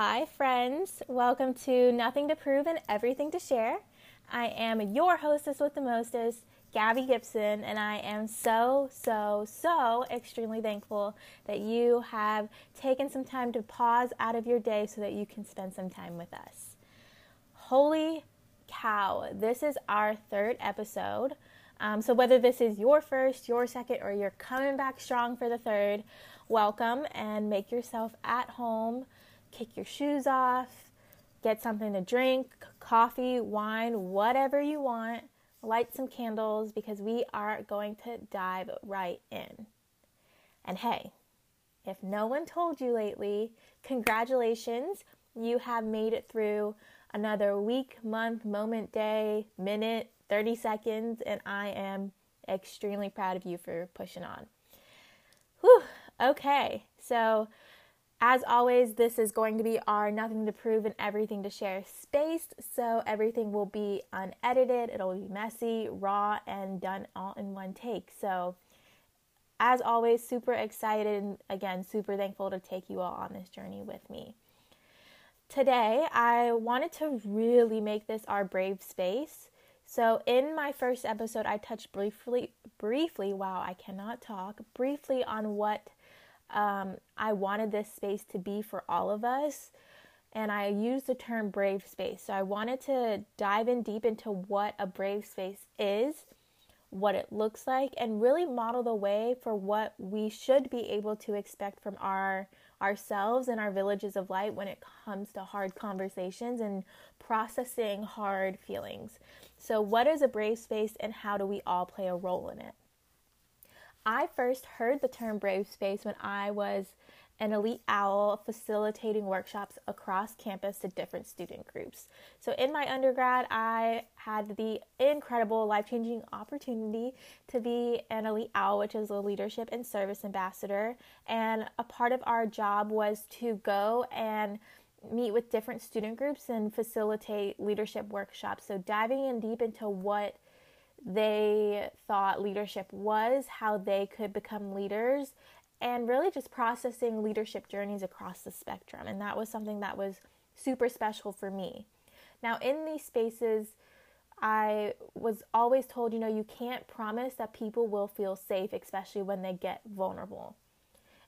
Hi, friends. Welcome to Nothing to Prove and Everything to Share. I am your hostess with the mostest, Gabby Gibson, and I am so, so, so extremely thankful that you have taken some time to pause out of your day so that you can spend some time with us. Holy cow, this is our third episode. Um, so, whether this is your first, your second, or you're coming back strong for the third, welcome and make yourself at home kick your shoes off, get something to drink, coffee, wine, whatever you want, light some candles because we are going to dive right in. And hey, if no one told you lately, congratulations, you have made it through another week, month, moment, day, minute, 30 seconds, and I am extremely proud of you for pushing on. Whew, okay, so as always, this is going to be our nothing to prove and everything to share space. So everything will be unedited, it'll be messy, raw, and done all in one take. So, as always, super excited and again, super thankful to take you all on this journey with me. Today, I wanted to really make this our brave space. So, in my first episode, I touched briefly, briefly, wow, I cannot talk, briefly on what um, I wanted this space to be for all of us. And I used the term brave space. So I wanted to dive in deep into what a brave space is, what it looks like, and really model the way for what we should be able to expect from our ourselves and our villages of light when it comes to hard conversations and processing hard feelings. So, what is a brave space and how do we all play a role in it? I first heard the term brave space when I was an elite owl facilitating workshops across campus to different student groups. So, in my undergrad, I had the incredible life changing opportunity to be an elite owl, which is a leadership and service ambassador. And a part of our job was to go and meet with different student groups and facilitate leadership workshops. So, diving in deep into what they thought leadership was, how they could become leaders, and really just processing leadership journeys across the spectrum. And that was something that was super special for me. Now, in these spaces, I was always told, you know, you can't promise that people will feel safe, especially when they get vulnerable.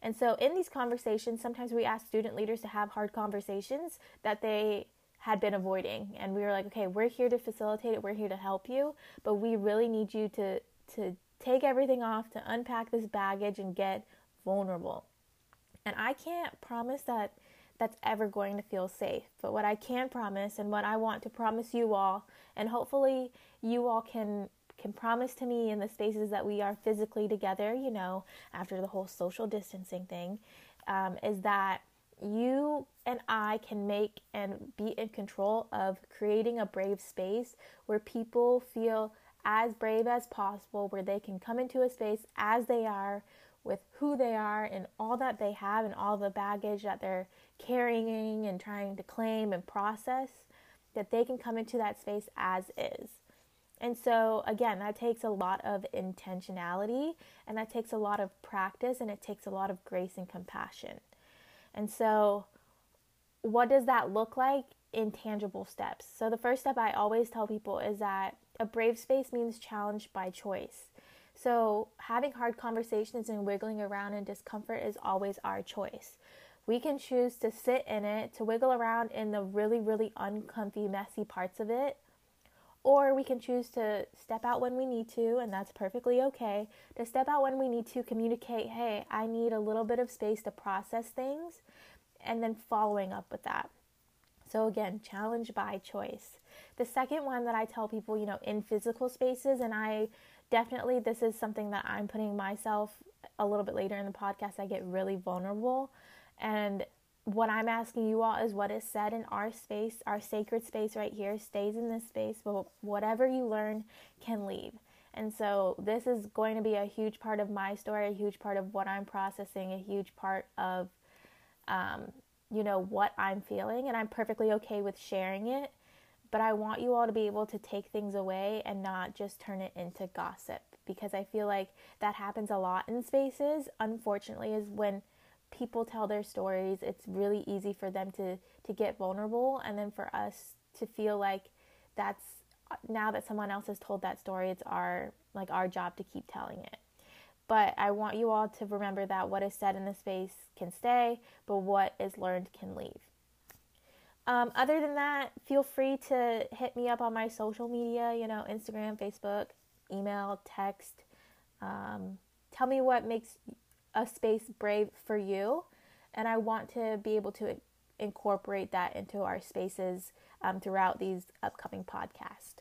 And so, in these conversations, sometimes we ask student leaders to have hard conversations that they had been avoiding. And we were like okay we're here to facilitate it. We're here to help you. But we really need you to to take everything off to unpack this baggage and get vulnerable. And i can't promise that that's ever going to feel safe. But what i can promise and what i want to promise you all and hopefully you all can can promise to me in the spaces that we are physically together you know after the whole social distancing thing um, is that you and I can make and be in control of creating a brave space where people feel as brave as possible, where they can come into a space as they are with who they are and all that they have and all the baggage that they're carrying and trying to claim and process, that they can come into that space as is. And so, again, that takes a lot of intentionality and that takes a lot of practice and it takes a lot of grace and compassion. And so, what does that look like in tangible steps? So, the first step I always tell people is that a brave space means challenged by choice. So, having hard conversations and wiggling around in discomfort is always our choice. We can choose to sit in it, to wiggle around in the really, really uncomfy, messy parts of it, or we can choose to step out when we need to, and that's perfectly okay. To step out when we need to communicate, hey, I need a little bit of space to process things, and then following up with that. So, again, challenge by choice. The second one that I tell people, you know, in physical spaces, and I definitely, this is something that I'm putting myself a little bit later in the podcast, I get really vulnerable. And what I'm asking you all is what is said in our space, our sacred space right here, stays in this space, but whatever you learn can leave. And so, this is going to be a huge part of my story, a huge part of what I'm processing, a huge part of, um, you know, what I'm feeling. And I'm perfectly okay with sharing it. But I want you all to be able to take things away and not just turn it into gossip because I feel like that happens a lot in spaces, unfortunately, is when people tell their stories, it's really easy for them to to get vulnerable and then for us to feel like that's now that someone else has told that story, it's our like our job to keep telling it. But I want you all to remember that what is said in the space can stay, but what is learned can leave. Um, other than that, feel free to hit me up on my social media, you know, Instagram, Facebook, email, text. Um, tell me what makes a space brave for you. And I want to be able to incorporate that into our spaces um, throughout these upcoming podcasts.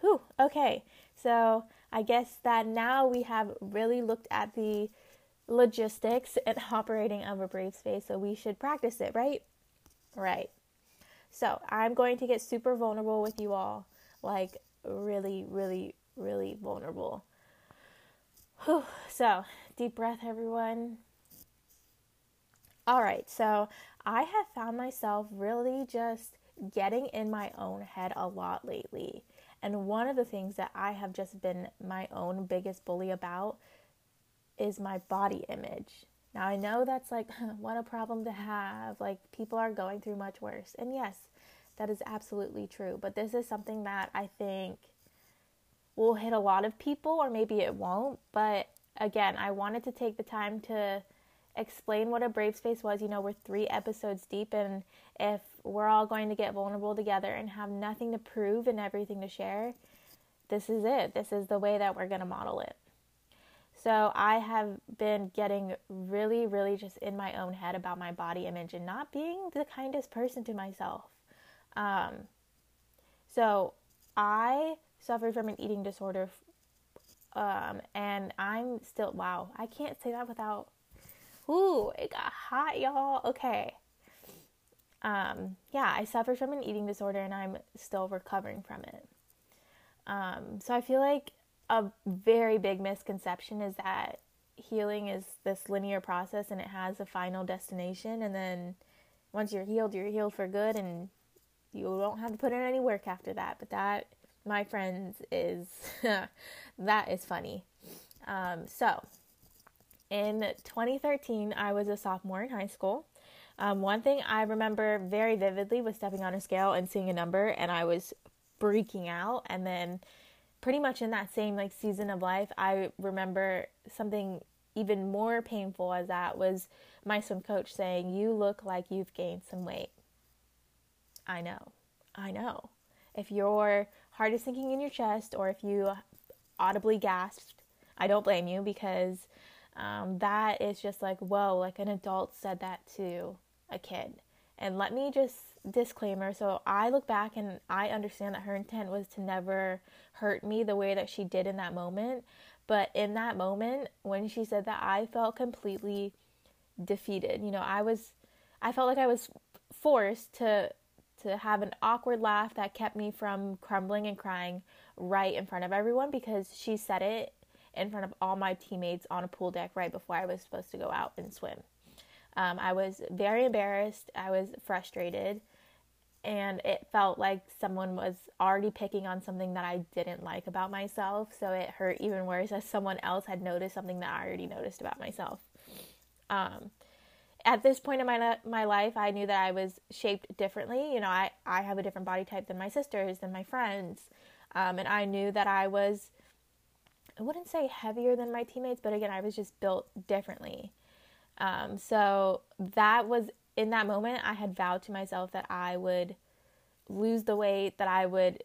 Whew, okay, so I guess that now we have really looked at the logistics and operating of a brave space, so we should practice it, right? Right. So I'm going to get super vulnerable with you all, like really, really, really vulnerable. Whew. So deep breath, everyone. All right, so I have found myself really just getting in my own head a lot lately. And one of the things that I have just been my own biggest bully about is my body image. Now, I know that's like, what a problem to have. Like, people are going through much worse. And yes, that is absolutely true. But this is something that I think will hit a lot of people, or maybe it won't. But again, I wanted to take the time to explain what a brave space was. You know, we're three episodes deep, and if we're all going to get vulnerable together and have nothing to prove and everything to share, this is it. This is the way that we're going to model it. So I have been getting really, really just in my own head about my body image and not being the kindest person to myself. Um, so I suffered from an eating disorder, um, and I'm still wow. I can't say that without. Ooh, it got hot, y'all. Okay. Um, yeah, I suffer from an eating disorder, and I'm still recovering from it. Um, so I feel like a very big misconception is that healing is this linear process and it has a final destination and then once you're healed you're healed for good and you don't have to put in any work after that but that my friends is that is funny um, so in 2013 i was a sophomore in high school um, one thing i remember very vividly was stepping on a scale and seeing a number and i was freaking out and then pretty much in that same like season of life, I remember something even more painful as that was my swim coach saying, "You look like you've gained some weight." I know. I know. If your heart is sinking in your chest or if you audibly gasped, I don't blame you because um, that is just like, whoa, like an adult said that to a kid. And let me just disclaimer so I look back and I understand that her intent was to never hurt me the way that she did in that moment. But in that moment, when she said that, I felt completely defeated. You know, I was, I felt like I was forced to to have an awkward laugh that kept me from crumbling and crying right in front of everyone because she said it in front of all my teammates on a pool deck right before I was supposed to go out and swim. Um, I was very embarrassed. I was frustrated and it felt like someone was already picking on something that I didn't like about myself. So it hurt even worse as someone else had noticed something that I already noticed about myself. Um, at this point in my my life, I knew that I was shaped differently. You know, I I have a different body type than my sisters, than my friends, um, and I knew that I was. I wouldn't say heavier than my teammates, but again, I was just built differently. Um, so that was in that moment, I had vowed to myself that I would lose the weight, that I would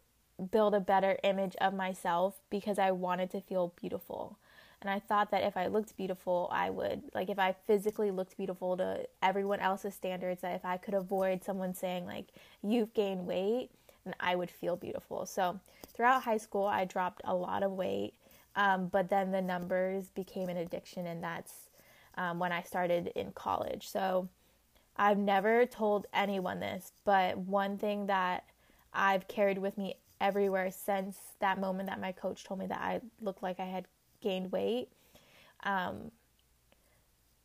build a better image of myself because I wanted to feel beautiful. And I thought that if I looked beautiful, I would, like, if I physically looked beautiful to everyone else's standards, that if I could avoid someone saying, like, you've gained weight, then I would feel beautiful. So throughout high school, I dropped a lot of weight, um, but then the numbers became an addiction, and that's um, when I started in college. So I've never told anyone this, but one thing that I've carried with me everywhere since that moment that my coach told me that I looked like I had gained weight um,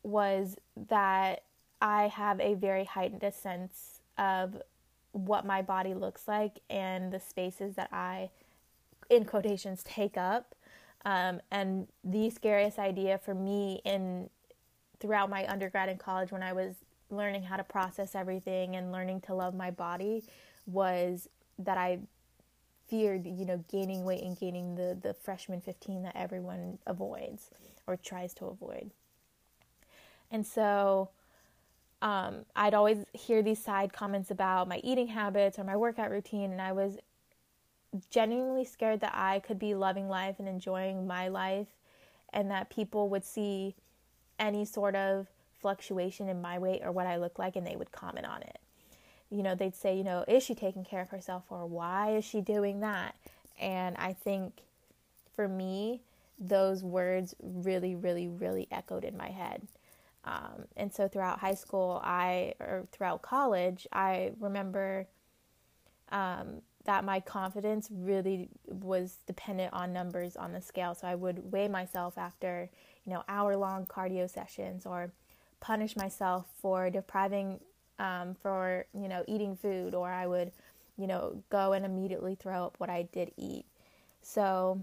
was that I have a very heightened sense of what my body looks like and the spaces that I, in quotations, take up. Um, and the scariest idea for me in throughout my undergrad and college when I was learning how to process everything and learning to love my body was that I feared, you know, gaining weight and gaining the, the freshman 15 that everyone avoids or tries to avoid. And so um, I'd always hear these side comments about my eating habits or my workout routine, and I was genuinely scared that I could be loving life and enjoying my life, and that people would see any sort of fluctuation in my weight or what I look like and they would comment on it. You know, they'd say, you know, is she taking care of herself or why is she doing that? And I think for me, those words really, really, really echoed in my head. Um, and so throughout high school, I, or throughout college, I remember um, that my confidence really was dependent on numbers on the scale. So I would weigh myself after, you know, hour long cardio sessions or punish myself for depriving, um, for, you know, eating food, or I would, you know, go and immediately throw up what I did eat. So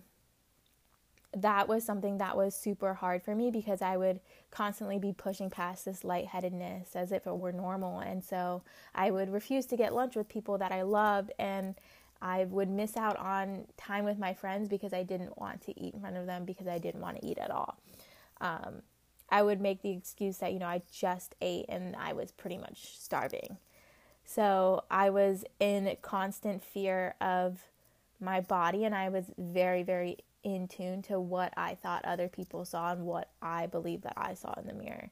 that was something that was super hard for me because I would constantly be pushing past this lightheadedness as if it were normal. And so I would refuse to get lunch with people that I loved and I would miss out on time with my friends because I didn't want to eat in front of them because I didn't want to eat at all. Um, I would make the excuse that, you know, I just ate and I was pretty much starving. So I was in constant fear of my body and I was very, very in tune to what I thought other people saw and what I believed that I saw in the mirror.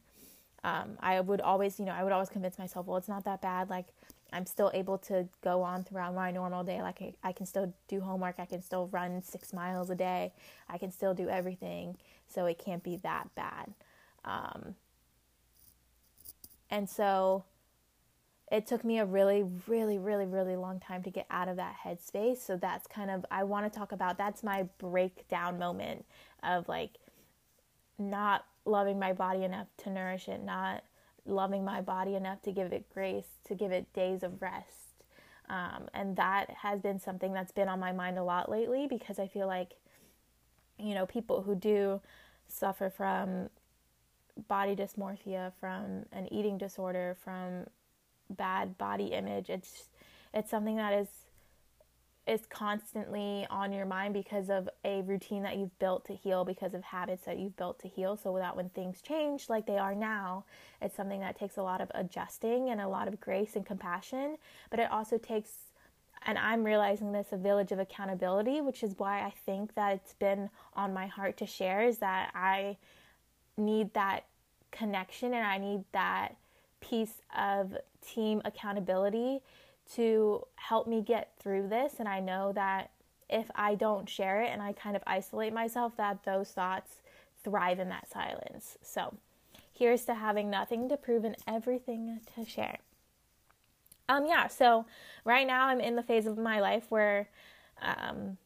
Um, I would always, you know, I would always convince myself, well, it's not that bad. Like, I'm still able to go on throughout my normal day. Like, I, I can still do homework. I can still run six miles a day. I can still do everything. So it can't be that bad. Um, and so it took me a really, really, really, really long time to get out of that headspace. So that's kind of, I want to talk about that's my breakdown moment of like not loving my body enough to nourish it, not loving my body enough to give it grace, to give it days of rest. Um, and that has been something that's been on my mind a lot lately because I feel like, you know, people who do suffer from body dysmorphia, from an eating disorder, from bad body image. It's it's something that is is constantly on your mind because of a routine that you've built to heal because of habits that you've built to heal so that when things change like they are now it's something that takes a lot of adjusting and a lot of grace and compassion but it also takes and I'm realizing this a village of accountability which is why I think that it's been on my heart to share is that I need that connection and I need that piece of team accountability to help me get through this. And I know that if I don't share it and I kind of isolate myself, that those thoughts thrive in that silence. So here's to having nothing to prove and everything to share. Um, yeah, so right now I'm in the phase of my life where, um,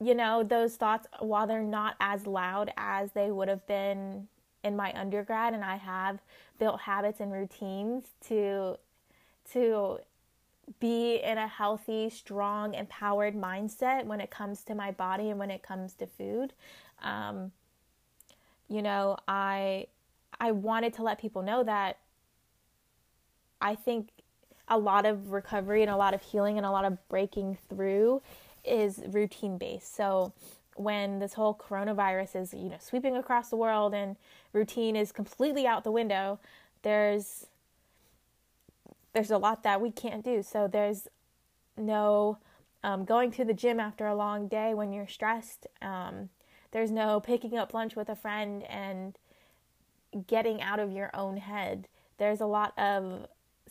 you know, those thoughts, while they're not as loud as they would have been in my undergrad, and I have built habits and routines to to be in a healthy, strong, empowered mindset when it comes to my body and when it comes to food. Um, you know, I I wanted to let people know that I think a lot of recovery and a lot of healing and a lot of breaking through is routine based. So when this whole coronavirus is, you know, sweeping across the world and routine is completely out the window, there's there's a lot that we can't do. So there's no um, going to the gym after a long day when you're stressed. Um, there's no picking up lunch with a friend and getting out of your own head. There's a lot of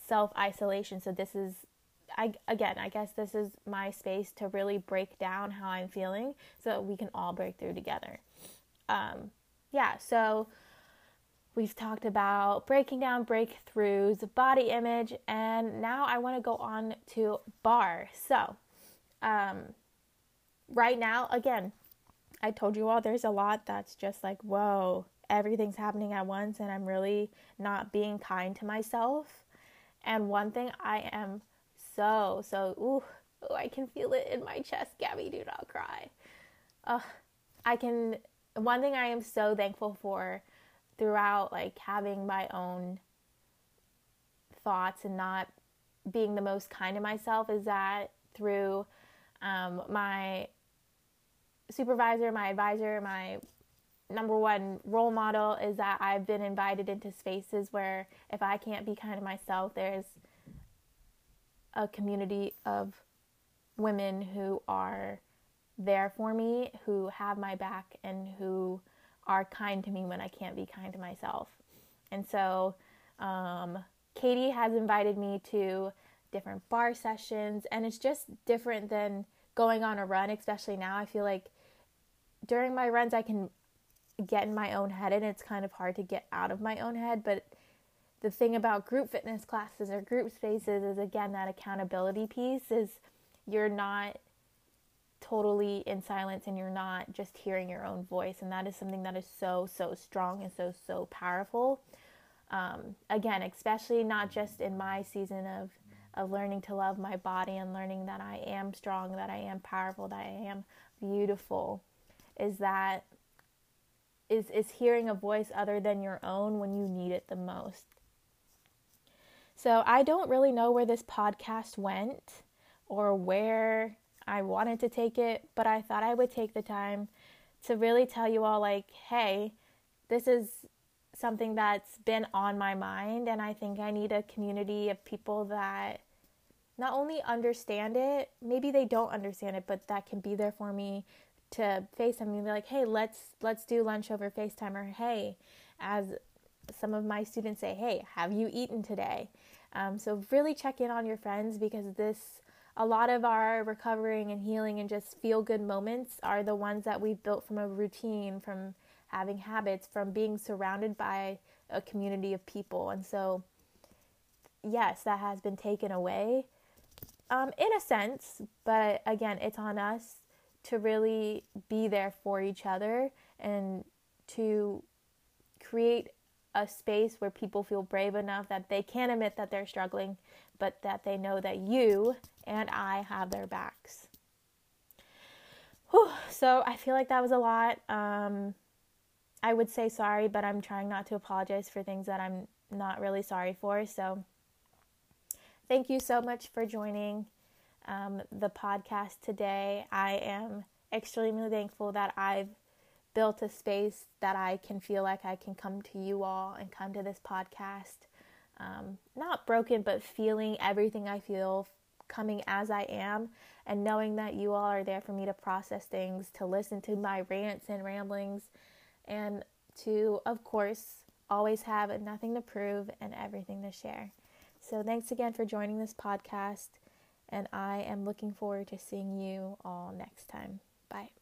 self isolation. So this is, I again, I guess this is my space to really break down how I'm feeling, so we can all break through together. Um, yeah. So We've talked about breaking down breakthroughs, body image, and now I want to go on to barre. So, um, right now, again, I told you all there's a lot that's just like, whoa, everything's happening at once, and I'm really not being kind to myself. And one thing I am so, so, ooh, I can feel it in my chest. Gabby, do not cry. Uh, I can, one thing I am so thankful for throughout like having my own thoughts and not being the most kind to myself is that through um, my supervisor, my advisor, my number one role model is that I've been invited into spaces where if I can't be kind to myself, there's a community of women who are there for me, who have my back, and who are kind to me when I can't be kind to myself. And so, um, Katie has invited me to different barre sessions, and it's just different than going on a run, especially now. I feel like during my runs, I can get in my own head, and it's kind of hard to get out of my own head. But the thing about group fitness classes or group spaces is, again, that accountability piece is you're not totally in silence and you're not just hearing your own voice. And that is something that is so, so strong and so, so powerful. Um, again, especially not just in my season of, of learning to love my body and learning that I am strong, that I am powerful, that I am beautiful, is that is is hearing a voice other than your own when you need it the most. So I don't really know where this podcast went or where I wanted to take it, but I thought I would take the time to really tell you all like, hey, this is something that's been on my mind and I think I need a community of people that not only understand it, maybe they don't understand it, but that can be there for me to FaceTime me be like, hey, let's let's do lunch over FaceTime or hey, as some of my students say, hey, have you eaten today? Um, so really check in on your friends because this a lot of our recovering and healing and just feel good moments are the ones that we've built from a routine, from having habits, from being surrounded by a community of people. And so, yes, that has been taken away um, in a sense, but again, it's on us to really be there for each other and to create a space where people feel brave enough that they can admit that they're struggling, but that they know that you and I have their backs. Whew, so I feel like that was a lot. Um, I would say sorry, but I'm trying not to apologize for things that I'm not really sorry for. So thank you so much for joining um, the podcast today. I am extremely thankful that I've built a space that I can feel like I can come to you all and come to this podcast. Um, not broken, but feeling everything I feel coming as I am and knowing that you all are there for me to process things, to listen to my rants and ramblings, and to, of course, always have nothing to prove and everything to share. So, thanks again for joining this podcast, and I am looking forward to seeing you all next time. Bye.